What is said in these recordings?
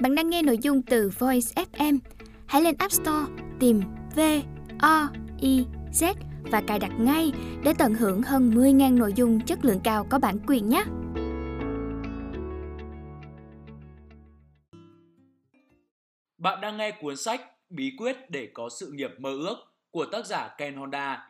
Bạn đang nghe nội dung từ Voice FM. Hãy lên App Store, tìm V O I Z và cài đặt ngay để tận hưởng hơn 10.000 nội dung chất lượng cao có bản quyền nhé. Bạn đang nghe cuốn sách Bí quyết để có sự nghiệp mơ ước của tác giả Ken Honda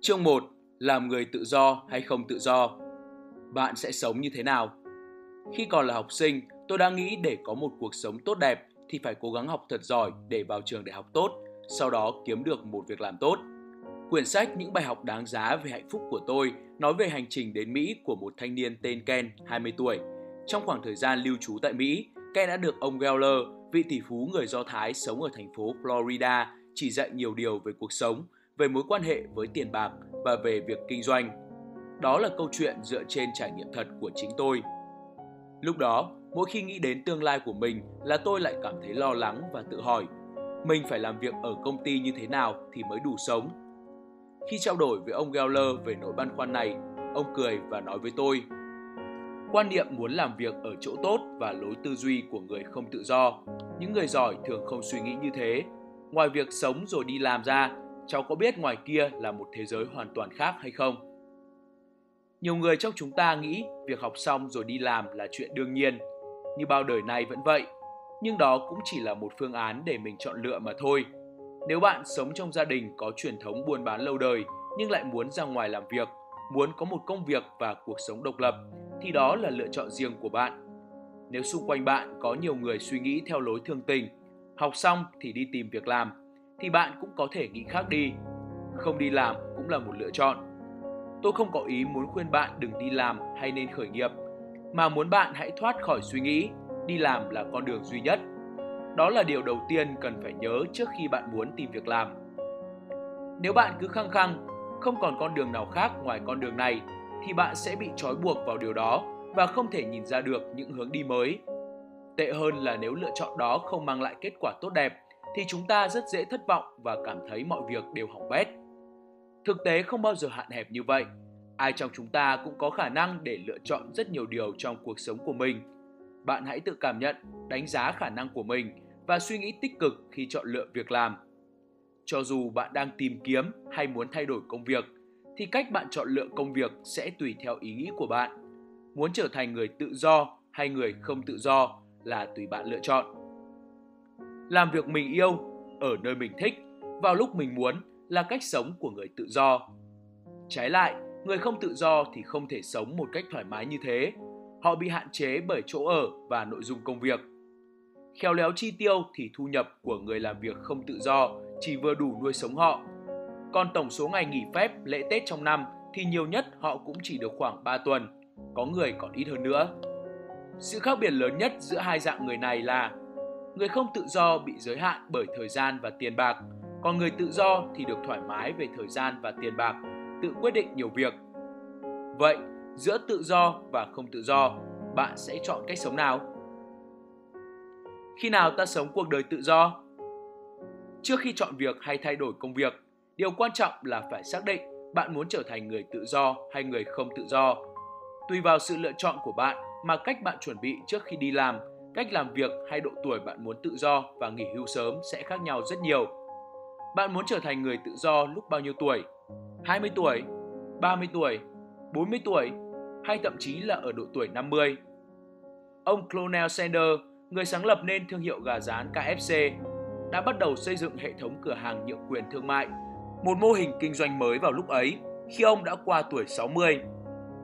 Chương 1. Làm người tự do hay không tự do? Bạn sẽ sống như thế nào? Khi còn là học sinh, tôi đã nghĩ để có một cuộc sống tốt đẹp thì phải cố gắng học thật giỏi để vào trường đại học tốt, sau đó kiếm được một việc làm tốt. Quyển sách Những bài học đáng giá về hạnh phúc của tôi nói về hành trình đến Mỹ của một thanh niên tên Ken, 20 tuổi. Trong khoảng thời gian lưu trú tại Mỹ, Ken đã được ông Geller, vị tỷ phú người Do Thái sống ở thành phố Florida, chỉ dạy nhiều điều về cuộc sống về mối quan hệ với tiền bạc và về việc kinh doanh. Đó là câu chuyện dựa trên trải nghiệm thật của chính tôi. Lúc đó, mỗi khi nghĩ đến tương lai của mình là tôi lại cảm thấy lo lắng và tự hỏi mình phải làm việc ở công ty như thế nào thì mới đủ sống. Khi trao đổi với ông Geller về nỗi băn khoăn này, ông cười và nói với tôi Quan niệm muốn làm việc ở chỗ tốt và lối tư duy của người không tự do. Những người giỏi thường không suy nghĩ như thế. Ngoài việc sống rồi đi làm ra, cháu có biết ngoài kia là một thế giới hoàn toàn khác hay không? Nhiều người trong chúng ta nghĩ việc học xong rồi đi làm là chuyện đương nhiên, như bao đời này vẫn vậy, nhưng đó cũng chỉ là một phương án để mình chọn lựa mà thôi. Nếu bạn sống trong gia đình có truyền thống buôn bán lâu đời nhưng lại muốn ra ngoài làm việc, muốn có một công việc và cuộc sống độc lập thì đó là lựa chọn riêng của bạn. Nếu xung quanh bạn có nhiều người suy nghĩ theo lối thương tình, học xong thì đi tìm việc làm thì bạn cũng có thể nghĩ khác đi. Không đi làm cũng là một lựa chọn. Tôi không có ý muốn khuyên bạn đừng đi làm hay nên khởi nghiệp, mà muốn bạn hãy thoát khỏi suy nghĩ đi làm là con đường duy nhất. Đó là điều đầu tiên cần phải nhớ trước khi bạn muốn tìm việc làm. Nếu bạn cứ khăng khăng, không còn con đường nào khác ngoài con đường này, thì bạn sẽ bị trói buộc vào điều đó và không thể nhìn ra được những hướng đi mới. Tệ hơn là nếu lựa chọn đó không mang lại kết quả tốt đẹp thì chúng ta rất dễ thất vọng và cảm thấy mọi việc đều hỏng bét. Thực tế không bao giờ hạn hẹp như vậy. Ai trong chúng ta cũng có khả năng để lựa chọn rất nhiều điều trong cuộc sống của mình. Bạn hãy tự cảm nhận, đánh giá khả năng của mình và suy nghĩ tích cực khi chọn lựa việc làm. Cho dù bạn đang tìm kiếm hay muốn thay đổi công việc, thì cách bạn chọn lựa công việc sẽ tùy theo ý nghĩ của bạn. Muốn trở thành người tự do hay người không tự do là tùy bạn lựa chọn làm việc mình yêu ở nơi mình thích vào lúc mình muốn là cách sống của người tự do. Trái lại, người không tự do thì không thể sống một cách thoải mái như thế. Họ bị hạn chế bởi chỗ ở và nội dung công việc. Khéo léo chi tiêu thì thu nhập của người làm việc không tự do chỉ vừa đủ nuôi sống họ. Còn tổng số ngày nghỉ phép, lễ tết trong năm thì nhiều nhất họ cũng chỉ được khoảng 3 tuần, có người còn ít hơn nữa. Sự khác biệt lớn nhất giữa hai dạng người này là người không tự do bị giới hạn bởi thời gian và tiền bạc, còn người tự do thì được thoải mái về thời gian và tiền bạc, tự quyết định nhiều việc. Vậy, giữa tự do và không tự do, bạn sẽ chọn cách sống nào? Khi nào ta sống cuộc đời tự do? Trước khi chọn việc hay thay đổi công việc, điều quan trọng là phải xác định bạn muốn trở thành người tự do hay người không tự do. Tùy vào sự lựa chọn của bạn mà cách bạn chuẩn bị trước khi đi làm cách làm việc hay độ tuổi bạn muốn tự do và nghỉ hưu sớm sẽ khác nhau rất nhiều. Bạn muốn trở thành người tự do lúc bao nhiêu tuổi? 20 tuổi, 30 tuổi, 40 tuổi hay thậm chí là ở độ tuổi 50? Ông Colonel Sanders, người sáng lập nên thương hiệu gà rán KFC, đã bắt đầu xây dựng hệ thống cửa hàng nhượng quyền thương mại, một mô hình kinh doanh mới vào lúc ấy khi ông đã qua tuổi 60.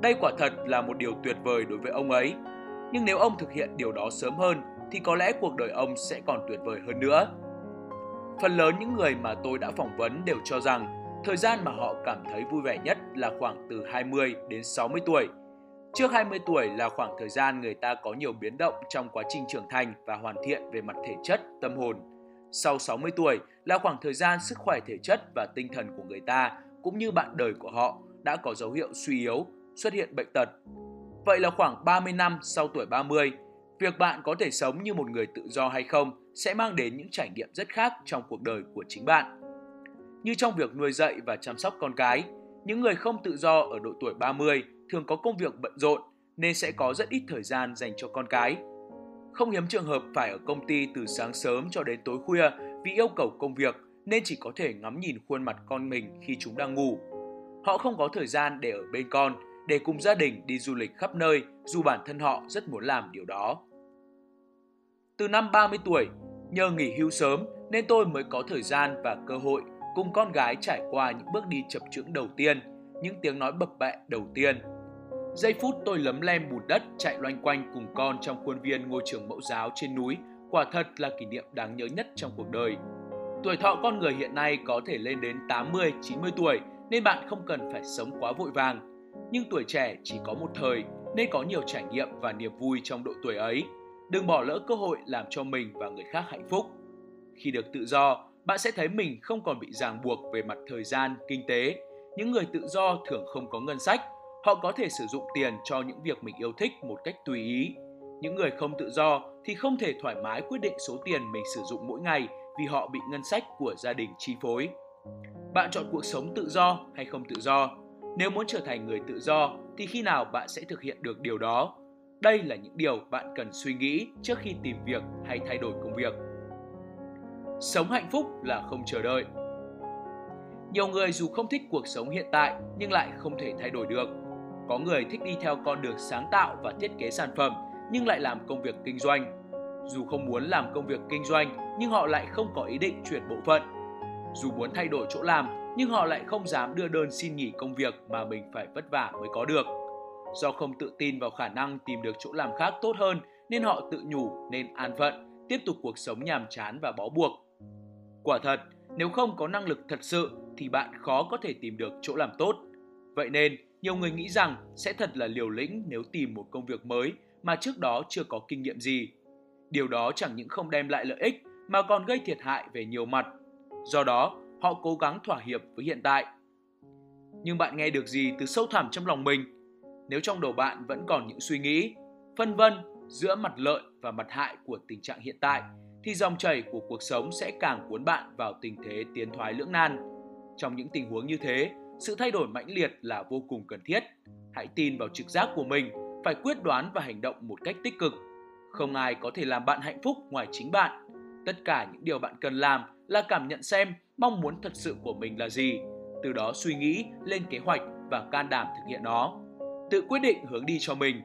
Đây quả thật là một điều tuyệt vời đối với ông ấy nhưng nếu ông thực hiện điều đó sớm hơn thì có lẽ cuộc đời ông sẽ còn tuyệt vời hơn nữa. Phần lớn những người mà tôi đã phỏng vấn đều cho rằng thời gian mà họ cảm thấy vui vẻ nhất là khoảng từ 20 đến 60 tuổi. Trước 20 tuổi là khoảng thời gian người ta có nhiều biến động trong quá trình trưởng thành và hoàn thiện về mặt thể chất, tâm hồn. Sau 60 tuổi là khoảng thời gian sức khỏe thể chất và tinh thần của người ta cũng như bạn đời của họ đã có dấu hiệu suy yếu, xuất hiện bệnh tật, Vậy là khoảng 30 năm sau tuổi 30, việc bạn có thể sống như một người tự do hay không sẽ mang đến những trải nghiệm rất khác trong cuộc đời của chính bạn. Như trong việc nuôi dạy và chăm sóc con cái, những người không tự do ở độ tuổi 30 thường có công việc bận rộn nên sẽ có rất ít thời gian dành cho con cái. Không hiếm trường hợp phải ở công ty từ sáng sớm cho đến tối khuya vì yêu cầu công việc nên chỉ có thể ngắm nhìn khuôn mặt con mình khi chúng đang ngủ. Họ không có thời gian để ở bên con, để cùng gia đình đi du lịch khắp nơi dù bản thân họ rất muốn làm điều đó. Từ năm 30 tuổi, nhờ nghỉ hưu sớm nên tôi mới có thời gian và cơ hội cùng con gái trải qua những bước đi chập chững đầu tiên, những tiếng nói bập bẹ đầu tiên. Giây phút tôi lấm lem bùn đất chạy loanh quanh cùng con trong khuôn viên ngôi trường mẫu giáo trên núi, quả thật là kỷ niệm đáng nhớ nhất trong cuộc đời. Tuổi thọ con người hiện nay có thể lên đến 80, 90 tuổi nên bạn không cần phải sống quá vội vàng. Nhưng tuổi trẻ chỉ có một thời nên có nhiều trải nghiệm và niềm vui trong độ tuổi ấy. Đừng bỏ lỡ cơ hội làm cho mình và người khác hạnh phúc. Khi được tự do, bạn sẽ thấy mình không còn bị ràng buộc về mặt thời gian, kinh tế. Những người tự do thường không có ngân sách, họ có thể sử dụng tiền cho những việc mình yêu thích một cách tùy ý. Những người không tự do thì không thể thoải mái quyết định số tiền mình sử dụng mỗi ngày vì họ bị ngân sách của gia đình chi phối. Bạn chọn cuộc sống tự do hay không tự do? Nếu muốn trở thành người tự do, thì khi nào bạn sẽ thực hiện được điều đó? Đây là những điều bạn cần suy nghĩ trước khi tìm việc hay thay đổi công việc. Sống hạnh phúc là không chờ đợi. Nhiều người dù không thích cuộc sống hiện tại, nhưng lại không thể thay đổi được. Có người thích đi theo con đường sáng tạo và thiết kế sản phẩm, nhưng lại làm công việc kinh doanh. Dù không muốn làm công việc kinh doanh, nhưng họ lại không có ý định chuyển bộ phận. Dù muốn thay đổi chỗ làm nhưng họ lại không dám đưa đơn xin nghỉ công việc mà mình phải vất vả mới có được. Do không tự tin vào khả năng tìm được chỗ làm khác tốt hơn nên họ tự nhủ nên an phận, tiếp tục cuộc sống nhàm chán và bó buộc. Quả thật, nếu không có năng lực thật sự thì bạn khó có thể tìm được chỗ làm tốt. Vậy nên, nhiều người nghĩ rằng sẽ thật là liều lĩnh nếu tìm một công việc mới mà trước đó chưa có kinh nghiệm gì. Điều đó chẳng những không đem lại lợi ích mà còn gây thiệt hại về nhiều mặt. Do đó, họ cố gắng thỏa hiệp với hiện tại. Nhưng bạn nghe được gì từ sâu thẳm trong lòng mình? Nếu trong đầu bạn vẫn còn những suy nghĩ, phân vân giữa mặt lợi và mặt hại của tình trạng hiện tại, thì dòng chảy của cuộc sống sẽ càng cuốn bạn vào tình thế tiến thoái lưỡng nan. Trong những tình huống như thế, sự thay đổi mãnh liệt là vô cùng cần thiết. Hãy tin vào trực giác của mình, phải quyết đoán và hành động một cách tích cực. Không ai có thể làm bạn hạnh phúc ngoài chính bạn. Tất cả những điều bạn cần làm là cảm nhận xem mong muốn thật sự của mình là gì, từ đó suy nghĩ, lên kế hoạch và can đảm thực hiện nó. Tự quyết định hướng đi cho mình.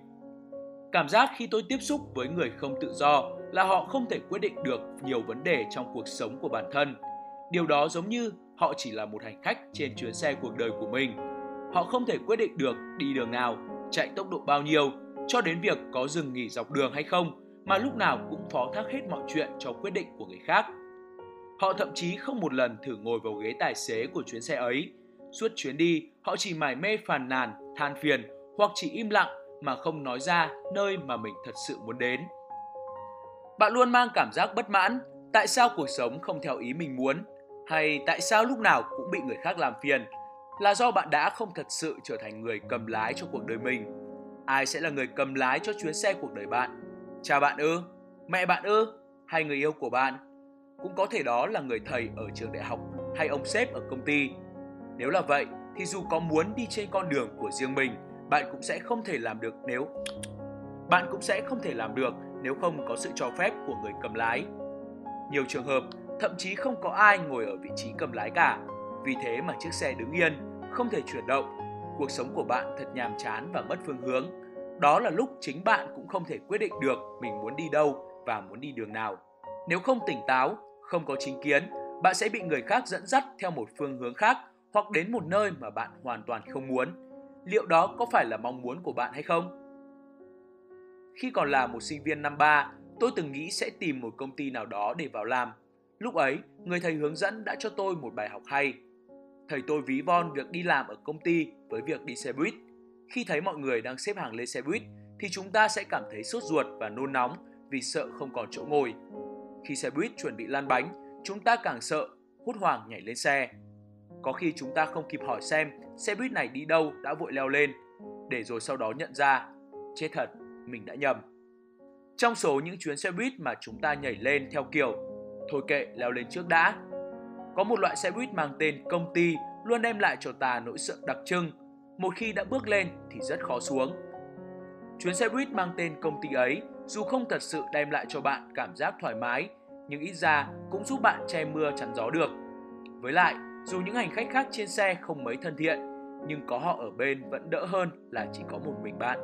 Cảm giác khi tôi tiếp xúc với người không tự do là họ không thể quyết định được nhiều vấn đề trong cuộc sống của bản thân. Điều đó giống như họ chỉ là một hành khách trên chuyến xe cuộc đời của mình. Họ không thể quyết định được đi đường nào, chạy tốc độ bao nhiêu, cho đến việc có dừng nghỉ dọc đường hay không, mà lúc nào cũng phó thác hết mọi chuyện cho quyết định của người khác. Họ thậm chí không một lần thử ngồi vào ghế tài xế của chuyến xe ấy. Suốt chuyến đi, họ chỉ mải mê phàn nàn, than phiền hoặc chỉ im lặng mà không nói ra nơi mà mình thật sự muốn đến. Bạn luôn mang cảm giác bất mãn, tại sao cuộc sống không theo ý mình muốn, hay tại sao lúc nào cũng bị người khác làm phiền, là do bạn đã không thật sự trở thành người cầm lái cho cuộc đời mình. Ai sẽ là người cầm lái cho chuyến xe cuộc đời bạn? Cha bạn ư? Mẹ bạn ư? Hay người yêu của bạn? Cũng có thể đó là người thầy ở trường đại học hay ông sếp ở công ty. Nếu là vậy thì dù có muốn đi trên con đường của riêng mình, bạn cũng sẽ không thể làm được nếu bạn cũng sẽ không thể làm được nếu không có sự cho phép của người cầm lái. Nhiều trường hợp, thậm chí không có ai ngồi ở vị trí cầm lái cả. Vì thế mà chiếc xe đứng yên, không thể chuyển động. Cuộc sống của bạn thật nhàm chán và mất phương hướng. Đó là lúc chính bạn cũng không thể quyết định được mình muốn đi đâu và muốn đi đường nào. Nếu không tỉnh táo, không có chính kiến, bạn sẽ bị người khác dẫn dắt theo một phương hướng khác hoặc đến một nơi mà bạn hoàn toàn không muốn. Liệu đó có phải là mong muốn của bạn hay không? Khi còn là một sinh viên năm 3, tôi từng nghĩ sẽ tìm một công ty nào đó để vào làm. Lúc ấy, người thầy hướng dẫn đã cho tôi một bài học hay. Thầy tôi ví von việc đi làm ở công ty với việc đi xe buýt. Khi thấy mọi người đang xếp hàng lên xe buýt, thì chúng ta sẽ cảm thấy sốt ruột và nôn nóng vì sợ không còn chỗ ngồi. Khi xe buýt chuẩn bị lan bánh, chúng ta càng sợ, hốt hoảng nhảy lên xe. Có khi chúng ta không kịp hỏi xem xe buýt này đi đâu đã vội leo lên, để rồi sau đó nhận ra, chết thật, mình đã nhầm. Trong số những chuyến xe buýt mà chúng ta nhảy lên theo kiểu thôi kệ leo lên trước đã. Có một loại xe buýt mang tên công ty luôn đem lại cho ta nỗi sợ đặc trưng. Một khi đã bước lên thì rất khó xuống. Chuyến xe buýt mang tên công ty ấy dù không thật sự đem lại cho bạn cảm giác thoải mái, nhưng ít ra cũng giúp bạn che mưa chắn gió được. Với lại, dù những hành khách khác trên xe không mấy thân thiện, nhưng có họ ở bên vẫn đỡ hơn là chỉ có một mình bạn.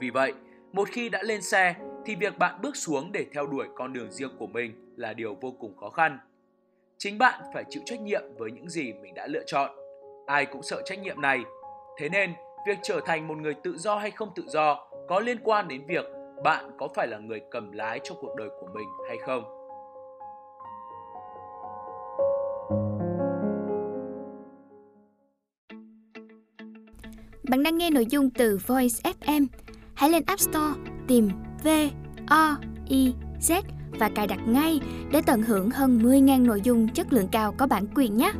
Vì vậy, một khi đã lên xe thì việc bạn bước xuống để theo đuổi con đường riêng của mình là điều vô cùng khó khăn. Chính bạn phải chịu trách nhiệm với những gì mình đã lựa chọn. Ai cũng sợ trách nhiệm này. Thế nên, việc trở thành một người tự do hay không tự do có liên quan đến việc bạn có phải là người cầm lái cho cuộc đời của mình hay không. Bạn đang nghe nội dung từ Voice FM. Hãy lên App Store tìm V O I Z và cài đặt ngay để tận hưởng hơn 10.000 nội dung chất lượng cao có bản quyền nhé.